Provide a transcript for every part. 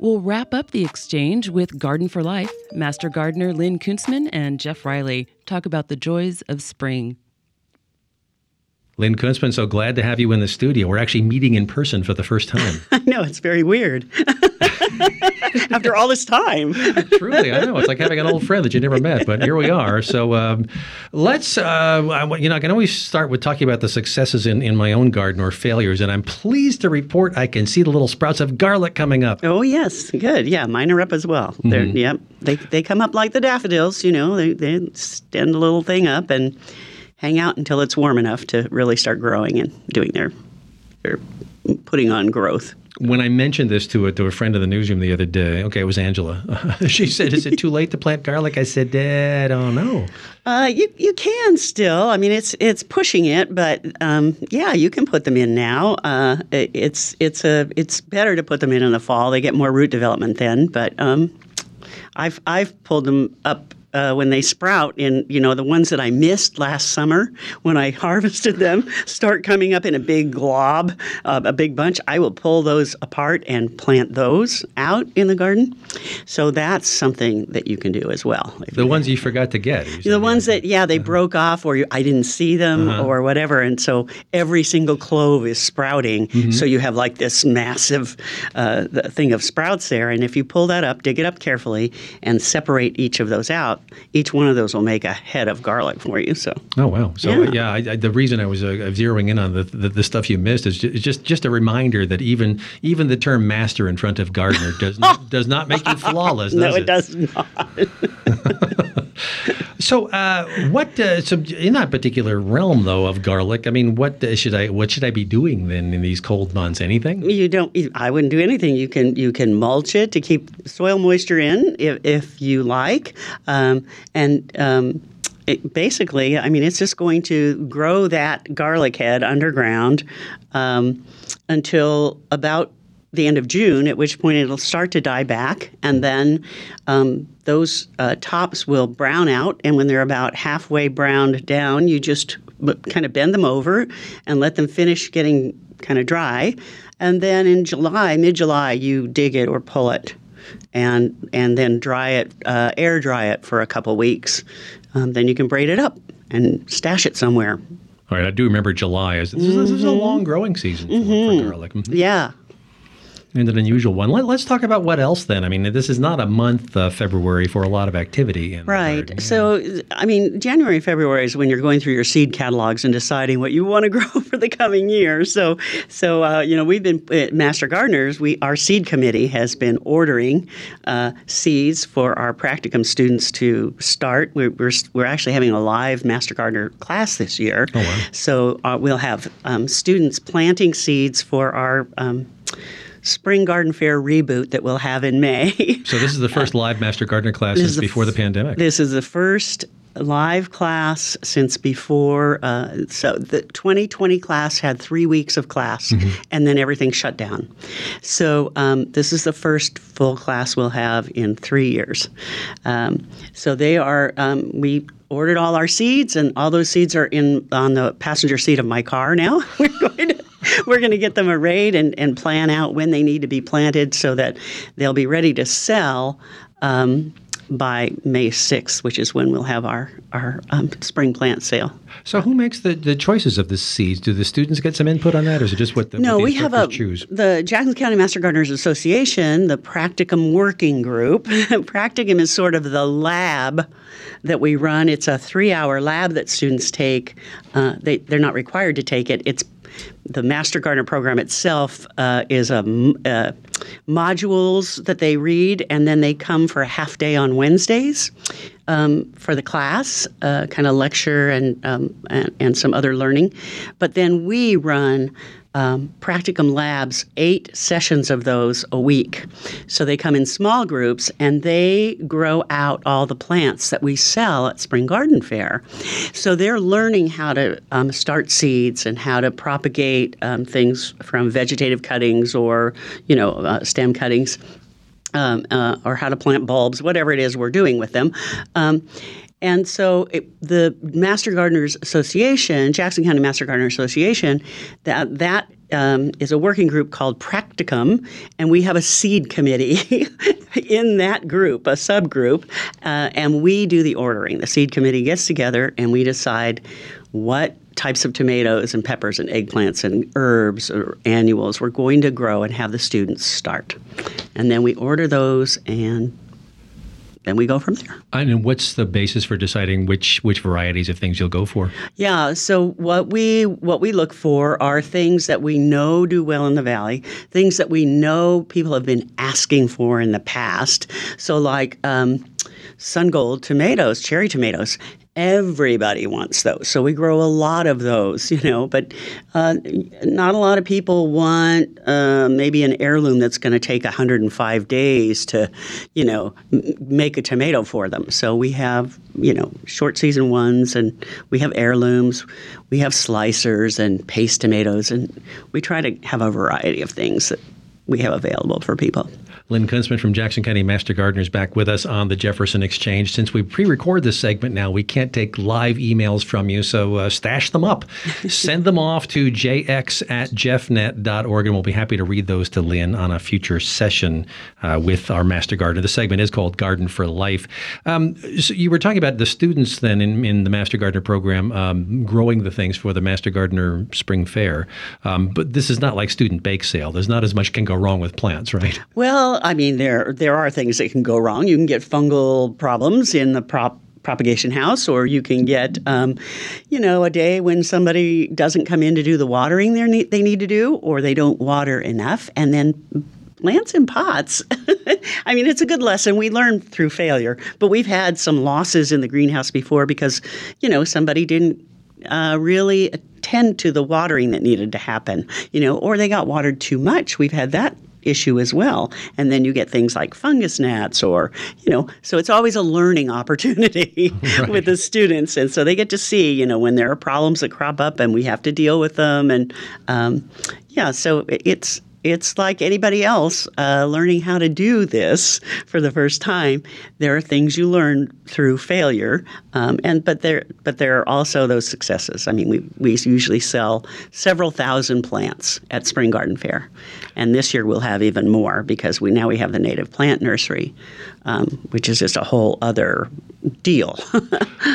We'll wrap up the exchange with Garden for Life. Master Gardener Lynn Kunstman and Jeff Riley talk about the joys of spring. Lynn Kunstman, so glad to have you in the studio. We're actually meeting in person for the first time. I know, it's very weird. After all this time. Truly, I know. It's like having an old friend that you never met, but here we are. So um, let's, uh, you know, I can always start with talking about the successes in, in my own garden or failures. And I'm pleased to report I can see the little sprouts of garlic coming up. Oh, yes. Good. Yeah, mine are up as well. They're, Mm-hmm. yep. They, they come up like the daffodils, you know, they, they stand a little thing up and hang out until it's warm enough to really start growing and doing their, their putting on growth. When I mentioned this to a, to a friend in the newsroom the other day, okay, it was Angela. she said, "Is it too late to plant garlic?" I said, "Eh, "I don't know." Uh, you you can still. I mean, it's it's pushing it, but um, yeah, you can put them in now. Uh, it, it's it's a it's better to put them in in the fall. They get more root development then. But um, I've I've pulled them up. Uh, when they sprout, and you know the ones that I missed last summer when I harvested them start coming up in a big glob, uh, a big bunch. I will pull those apart and plant those out in the garden. So that's something that you can do as well. The ones you forgot to get. the ones that, yeah, they broke off or you, I didn't see them or whatever. And so every single clove is sprouting. So you have like this massive uh, thing of sprouts there. And if you pull that up, dig it up carefully, and separate each of those out, each one of those will make a head of garlic for you. So, Oh wow! So Yeah. yeah, I, I, the reason I was uh, zeroing in on the, the the stuff you missed is just, just just a reminder that even even the term master in front of gardener does not does not make you flawless. no, does it does not. So uh, what? Uh, so in that particular realm though of garlic, I mean, what uh, should I what should I be doing then in these cold months? Anything? You don't. I wouldn't do anything. You can you can mulch it to keep soil moisture in if, if you like, um, and um, it, basically, I mean, it's just going to grow that garlic head underground um, until about the end of June, at which point it'll start to die back, and then um, those uh, tops will brown out. And when they're about halfway browned down, you just kind of bend them over and let them finish getting kind of dry. And then in July, mid July, you dig it or pull it, and and then dry it, uh, air dry it for a couple weeks. Um, then you can braid it up and stash it somewhere. All right, I do remember July. As this, is, this is a long growing season for, for garlic. Mhm. Yeah. And an unusual one. Let, us talk about what else then. I mean, this is not a month, uh, February, for a lot of activity. Right. So, I mean, January and February is when you're going through your seed catalogs and deciding what you want to grow for the coming year. So, so uh, you know, we've been at Master Gardeners. We our seed committee has been ordering uh, seeds for our practicum students to start. We're, we're we're actually having a live Master Gardener class this year. Oh, wow. So uh, we'll have um, students planting seeds for our. Um, Spring Garden Fair reboot that we'll have in May. So this is the first live Master Gardener class since before the pandemic. This is the first live class since before. Uh, so the 2020 class had three weeks of class, and then everything shut down. So um, this is the first full class we'll have in three years. Um, so they are. Um, we ordered all our seeds, and all those seeds are in on the passenger seat of my car now. We're going to we're going to get them arrayed and, and plan out when they need to be planted so that they'll be ready to sell um, by May 6th, which is when we'll have our, our um, spring plant sale. So who makes the, the choices of the seeds? Do the students get some input on that, or is it just what the, No, what the we have a choose? the Jackson County Master Gardeners Association, the Practicum Working Group. Practicum is sort of the lab that we run. It's a three-hour lab that students take. Uh, they they're not required to take it. It's the Master Gardener program itself uh, is a m- uh, modules that they read, and then they come for a half day on Wednesdays um, for the class, uh, kind of lecture and, um, and and some other learning. But then we run um, practicum labs, eight sessions of those a week. So they come in small groups and they grow out all the plants that we sell at Spring Garden Fair. So they're learning how to um, start seeds and how to propagate um, things from vegetative cuttings or, you know, uh, stem cuttings. Um, uh, or how to plant bulbs, whatever it is we're doing with them. Um, and so it, the Master Gardeners Association, Jackson County Master Gardener Association, that that um, is a working group called Practicum, and we have a seed committee in that group, a subgroup, uh, and we do the ordering. The seed committee gets together and we decide what types of tomatoes and peppers and eggplants and herbs or annuals we're going to grow and have the students start. And then we order those and then we go from there. And what's the basis for deciding which which varieties of things you'll go for? Yeah, so what we what we look for are things that we know do well in the valley, things that we know people have been asking for in the past. So like um, sun gold tomatoes, cherry tomatoes everybody wants those. So we grow a lot of those, you know, but uh, not a lot of people want uh, maybe an heirloom that's going to take 105 days to, you know, m- make a tomato for them. So we have, you know, short season ones and we have heirlooms, we have slicers and paste tomatoes, and we try to have a variety of things that we have available for people. Lynn Kunstman from Jackson County Master Gardeners back with us on the Jefferson Exchange. Since we pre record this segment now, we can't take live emails from you, so uh, stash them up. Send them off to jx at jeffnet.org, and we'll be happy to read those to Lynn on a future session uh, with our Master Gardener. The segment is called Garden for Life. Um, so you were talking about the students then in, in the Master Gardener program um, growing the things for the Master Gardener Spring Fair. Um, but this is not like student bake sale. There's not as much can go wrong with plants, right? I mean, there there are things that can go wrong. You can get fungal problems in the prop propagation house, or you can get, um, you know, a day when somebody doesn't come in to do the watering they need, they need to do, or they don't water enough, and then plants in pots. I mean, it's a good lesson. We learn through failure, but we've had some losses in the greenhouse before because, you know, somebody didn't uh, really attend to the watering that needed to happen, you know, or they got watered too much. We've had that issue as well. And then you get things like fungus gnats or, you know, so it's always a learning opportunity right. with the students. And so they get to see, you know, when there are problems that crop up and we have to deal with them. And um, yeah, so it's, it's like anybody else uh, learning how to do this for the first time. There are things you learn through failure, um, and but there but there are also those successes. I mean, we we usually sell several thousand plants at Spring Garden Fair, and this year we'll have even more because we now we have the native plant nursery, um, which is just a whole other deal.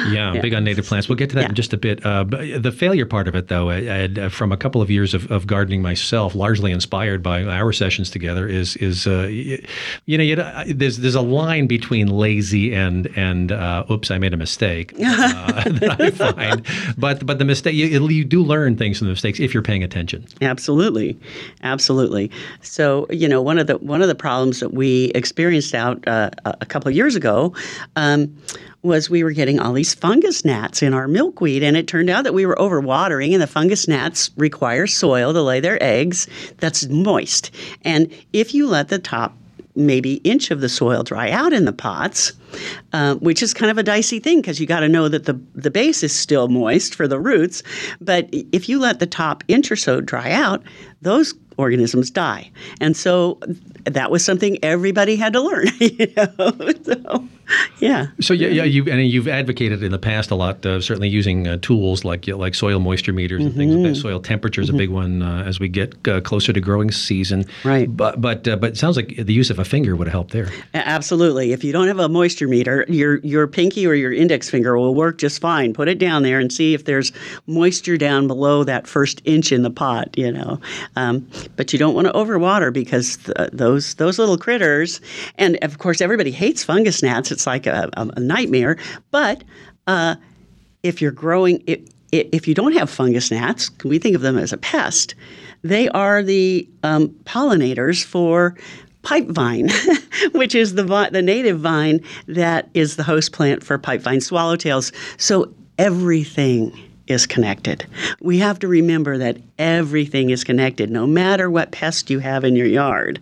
yeah, yeah, big on native plants. We'll get to that yeah. in just a bit. Uh, the failure part of it, though, I, I uh, from a couple of years of, of, gardening myself, largely inspired by our sessions together, is is uh, you know you, there's there's a line between lazy and and uh, oops, I made a mistake uh, that I find. But but the mistake you, you do learn things from the mistakes if you're paying attention. Absolutely, absolutely. So you know one of the one of the problems that we experienced out uh, a couple years ago. Um, was we were getting all these fungus gnats in our milkweed, and it turned out that we were overwatering, and the fungus gnats require soil to lay their eggs that's moist. And if you let the top maybe inch of the soil dry out in the pots, uh, which is kind of a dicey thing because you got to know that the the base is still moist for the roots. But if you let the top inch or so dry out, those organisms die. And so that was something everybody had to learn. You know? so, yeah. So yeah, yeah, you and you've advocated in the past a lot, uh, certainly using uh, tools like like soil moisture meters and mm-hmm. things like that. Soil temperature is mm-hmm. a big one uh, as we get uh, closer to growing season. Right. But but uh, but it sounds like the use of a finger would help there. Absolutely. If you don't have a moisture meter, your your pinky or your index finger will work just fine. Put it down there and see if there's moisture down below that first inch in the pot. You know, um, but you don't want to overwater because th- those those little critters, and of course everybody hates fungus gnats it's like a, a nightmare. But uh, if you're growing, if, if you don't have fungus gnats, we think of them as a pest. They are the um, pollinators for pipevine, which is the the native vine that is the host plant for pipevine swallowtails. So everything is connected. We have to remember that everything is connected, no matter what pest you have in your yard.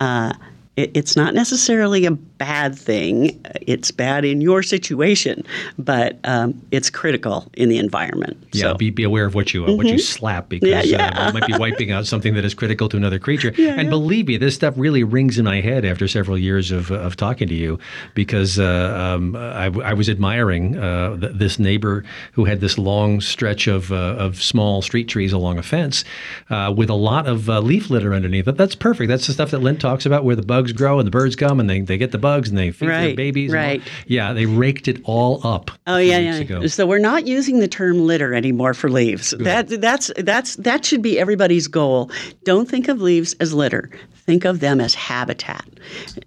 Uh, it, it's not necessarily a bad thing. It's bad in your situation, but um, it's critical in the environment. Yeah, so. be, be aware of what you uh, what you slap because Yeah, yeah. Uh, it might be wiping out something that is critical to another creature. and believe me, this stuff really rings in my head after several years of, of talking to you because uh, um, I, I was admiring uh, th- this neighbor who had this long stretch of uh, of small street trees along a fence uh, with a lot of uh, leaf litter underneath it. That's perfect. That's the stuff that Lynn talks about where the bugs grow and the birds come and they, they get the bugs and they feed their babies. right. yeah, they raked it all up. Oh yeah, yeah. ago. So we're not using the term litter anymore for leaves. That that's that's that should be everybody's goal. Don't think of leaves as litter. Think of them as habitat.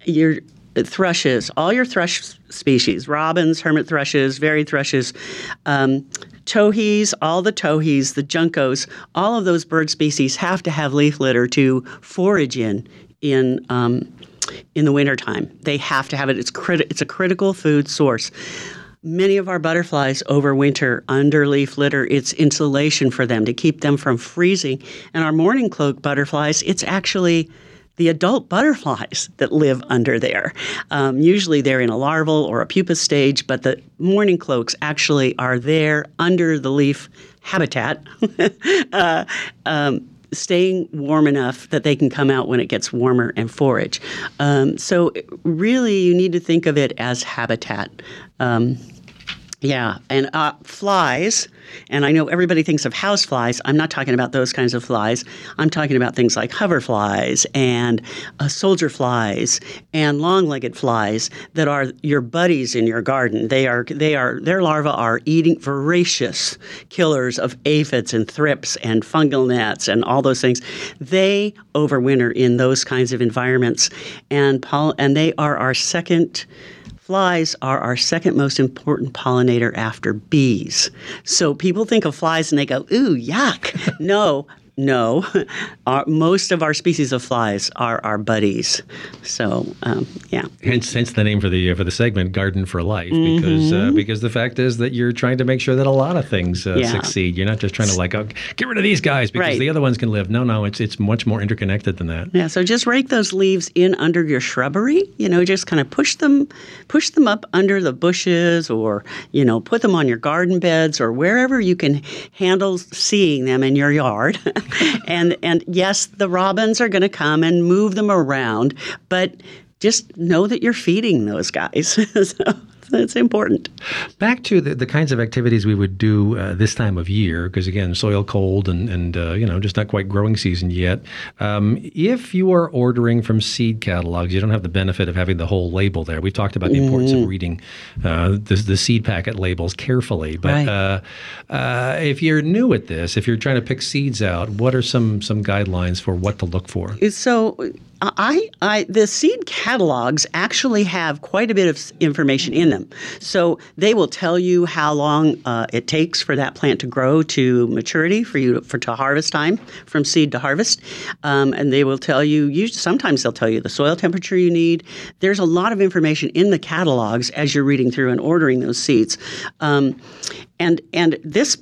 Your thrushes, all your thrush species, robins, hermit thrushes, varied thrushes, um, towhees, all the towhees, the juncos, all of those bird species have to have leaf litter to forage in in um, in the wintertime. They have to have it. It's crit- it's a critical food source. Many of our butterflies overwinter under leaf litter. It's insulation for them to keep them from freezing. And our mourning cloak butterflies, it's actually the adult butterflies that live under there. Um, usually they're in a larval or a pupa stage, but the mourning cloaks actually are there under the leaf habitat. uh, um, staying warm enough that they can come out when it gets warmer and forage. Um, so, really, you need to think of it as habitat. Um, yeah, and uh, flies, and I know everybody thinks of house flies. I'm not talking about those kinds of flies. I'm talking about things like hover flies and uh, soldier flies and long-legged flies that are your buddies in your garden. They are they are their larvae are eating voracious killers of aphids and thrips and fungal gnats and all those things. They overwinter in those kinds of environments, and poll- and they are our second Flies are our second most important pollinator after bees. So people think of flies and they go, ooh, yuck. no, no. Our, most of our species of flies are our buddies. So, um, yeah. Hence, hence the name for the for the segment, "Garden for Life," because uh, because the fact is that you're trying to make sure that a lot of things uh, Mm-hmm. Yeah. succeed. You're not just trying to like oh, get rid of these guys because Right. the other ones can live. No, no, it's it's much more interconnected than that. Yeah, so just rake those leaves in under your shrubbery. You know, just kind of push them, push them up under the bushes, or you know, put them on your garden beds or wherever you can handle seeing them in your yard. and and yes, the robins are going to come and move them around, but just know that you're feeding those guys. so it's important. Back to the, the kinds of activities we would do uh, this time of year, because again, soil cold and, and uh, you know, just not quite growing season yet. Um, if you are ordering from seed catalogs, you don't have the benefit of having the whole label there. We've talked about the importance of reading uh, the, the seed packet labels carefully. But Right. uh, uh, if you're new at this, if you're trying to pick seeds out, what are some some guidelines for what to look for? So I, I, the seed catalogs actually have quite a bit of information in them. So they will tell you how long uh, it takes for that plant to grow to maturity for you to, for to harvest time from seed to harvest, um, and they will tell you. You sometimes they'll tell you the soil temperature you need. There's a lot of information in the catalogs as you're reading through and ordering those seeds, um, and and this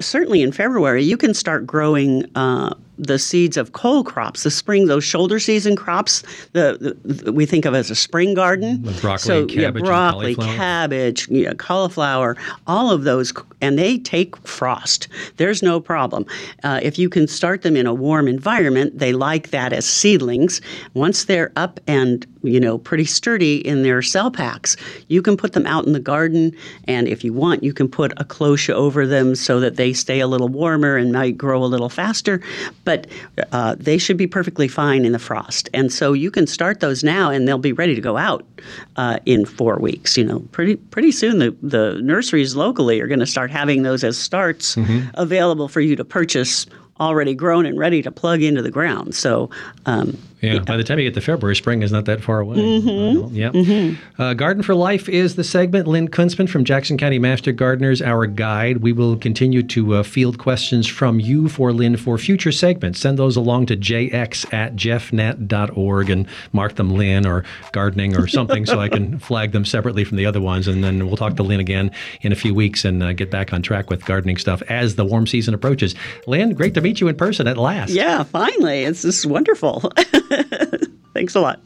certainly in February, you can start growing uh, the seeds of cole crops, the spring, those shoulder season crops. The, the we think of as a spring garden. With broccoli, so cabbage, yeah, broccoli, cauliflower. cabbage, yeah, cauliflower, all of those, and they take frost. There's no problem uh, if you can start them in a warm environment. They like that as seedlings. Once they're up and you know pretty sturdy in their cell packs, you can put them out in the garden, and if you want, you can put a cloche over them so that they stay a little warmer and might grow a little faster. But uh, they should be perfectly fine in the frost, and so you can start those now, and they'll be ready to go out uh, in four weeks. You know, pretty pretty soon the the nurseries locally are going to start having those as starts available for you to purchase already grown and ready to plug into the ground. So. Um, Yeah, by the time you get to February, spring is not that far away. Mm-hmm. yeah. Uh, Garden for Life is the segment. Lynn Kunstman from Jackson County Master Gardeners, our guide. We will continue to uh, field questions from you for Lynn for future segments. Send those along to jx at jeffnet.org and mark them Lynn or gardening or something so I can flag them separately from the other ones. And then we'll talk to Lynn again in a few weeks and uh, get back on track with gardening stuff as the warm season approaches. Lynn, great to meet you in person at last. yeah, finally, it's just wonderful. Thanks a lot.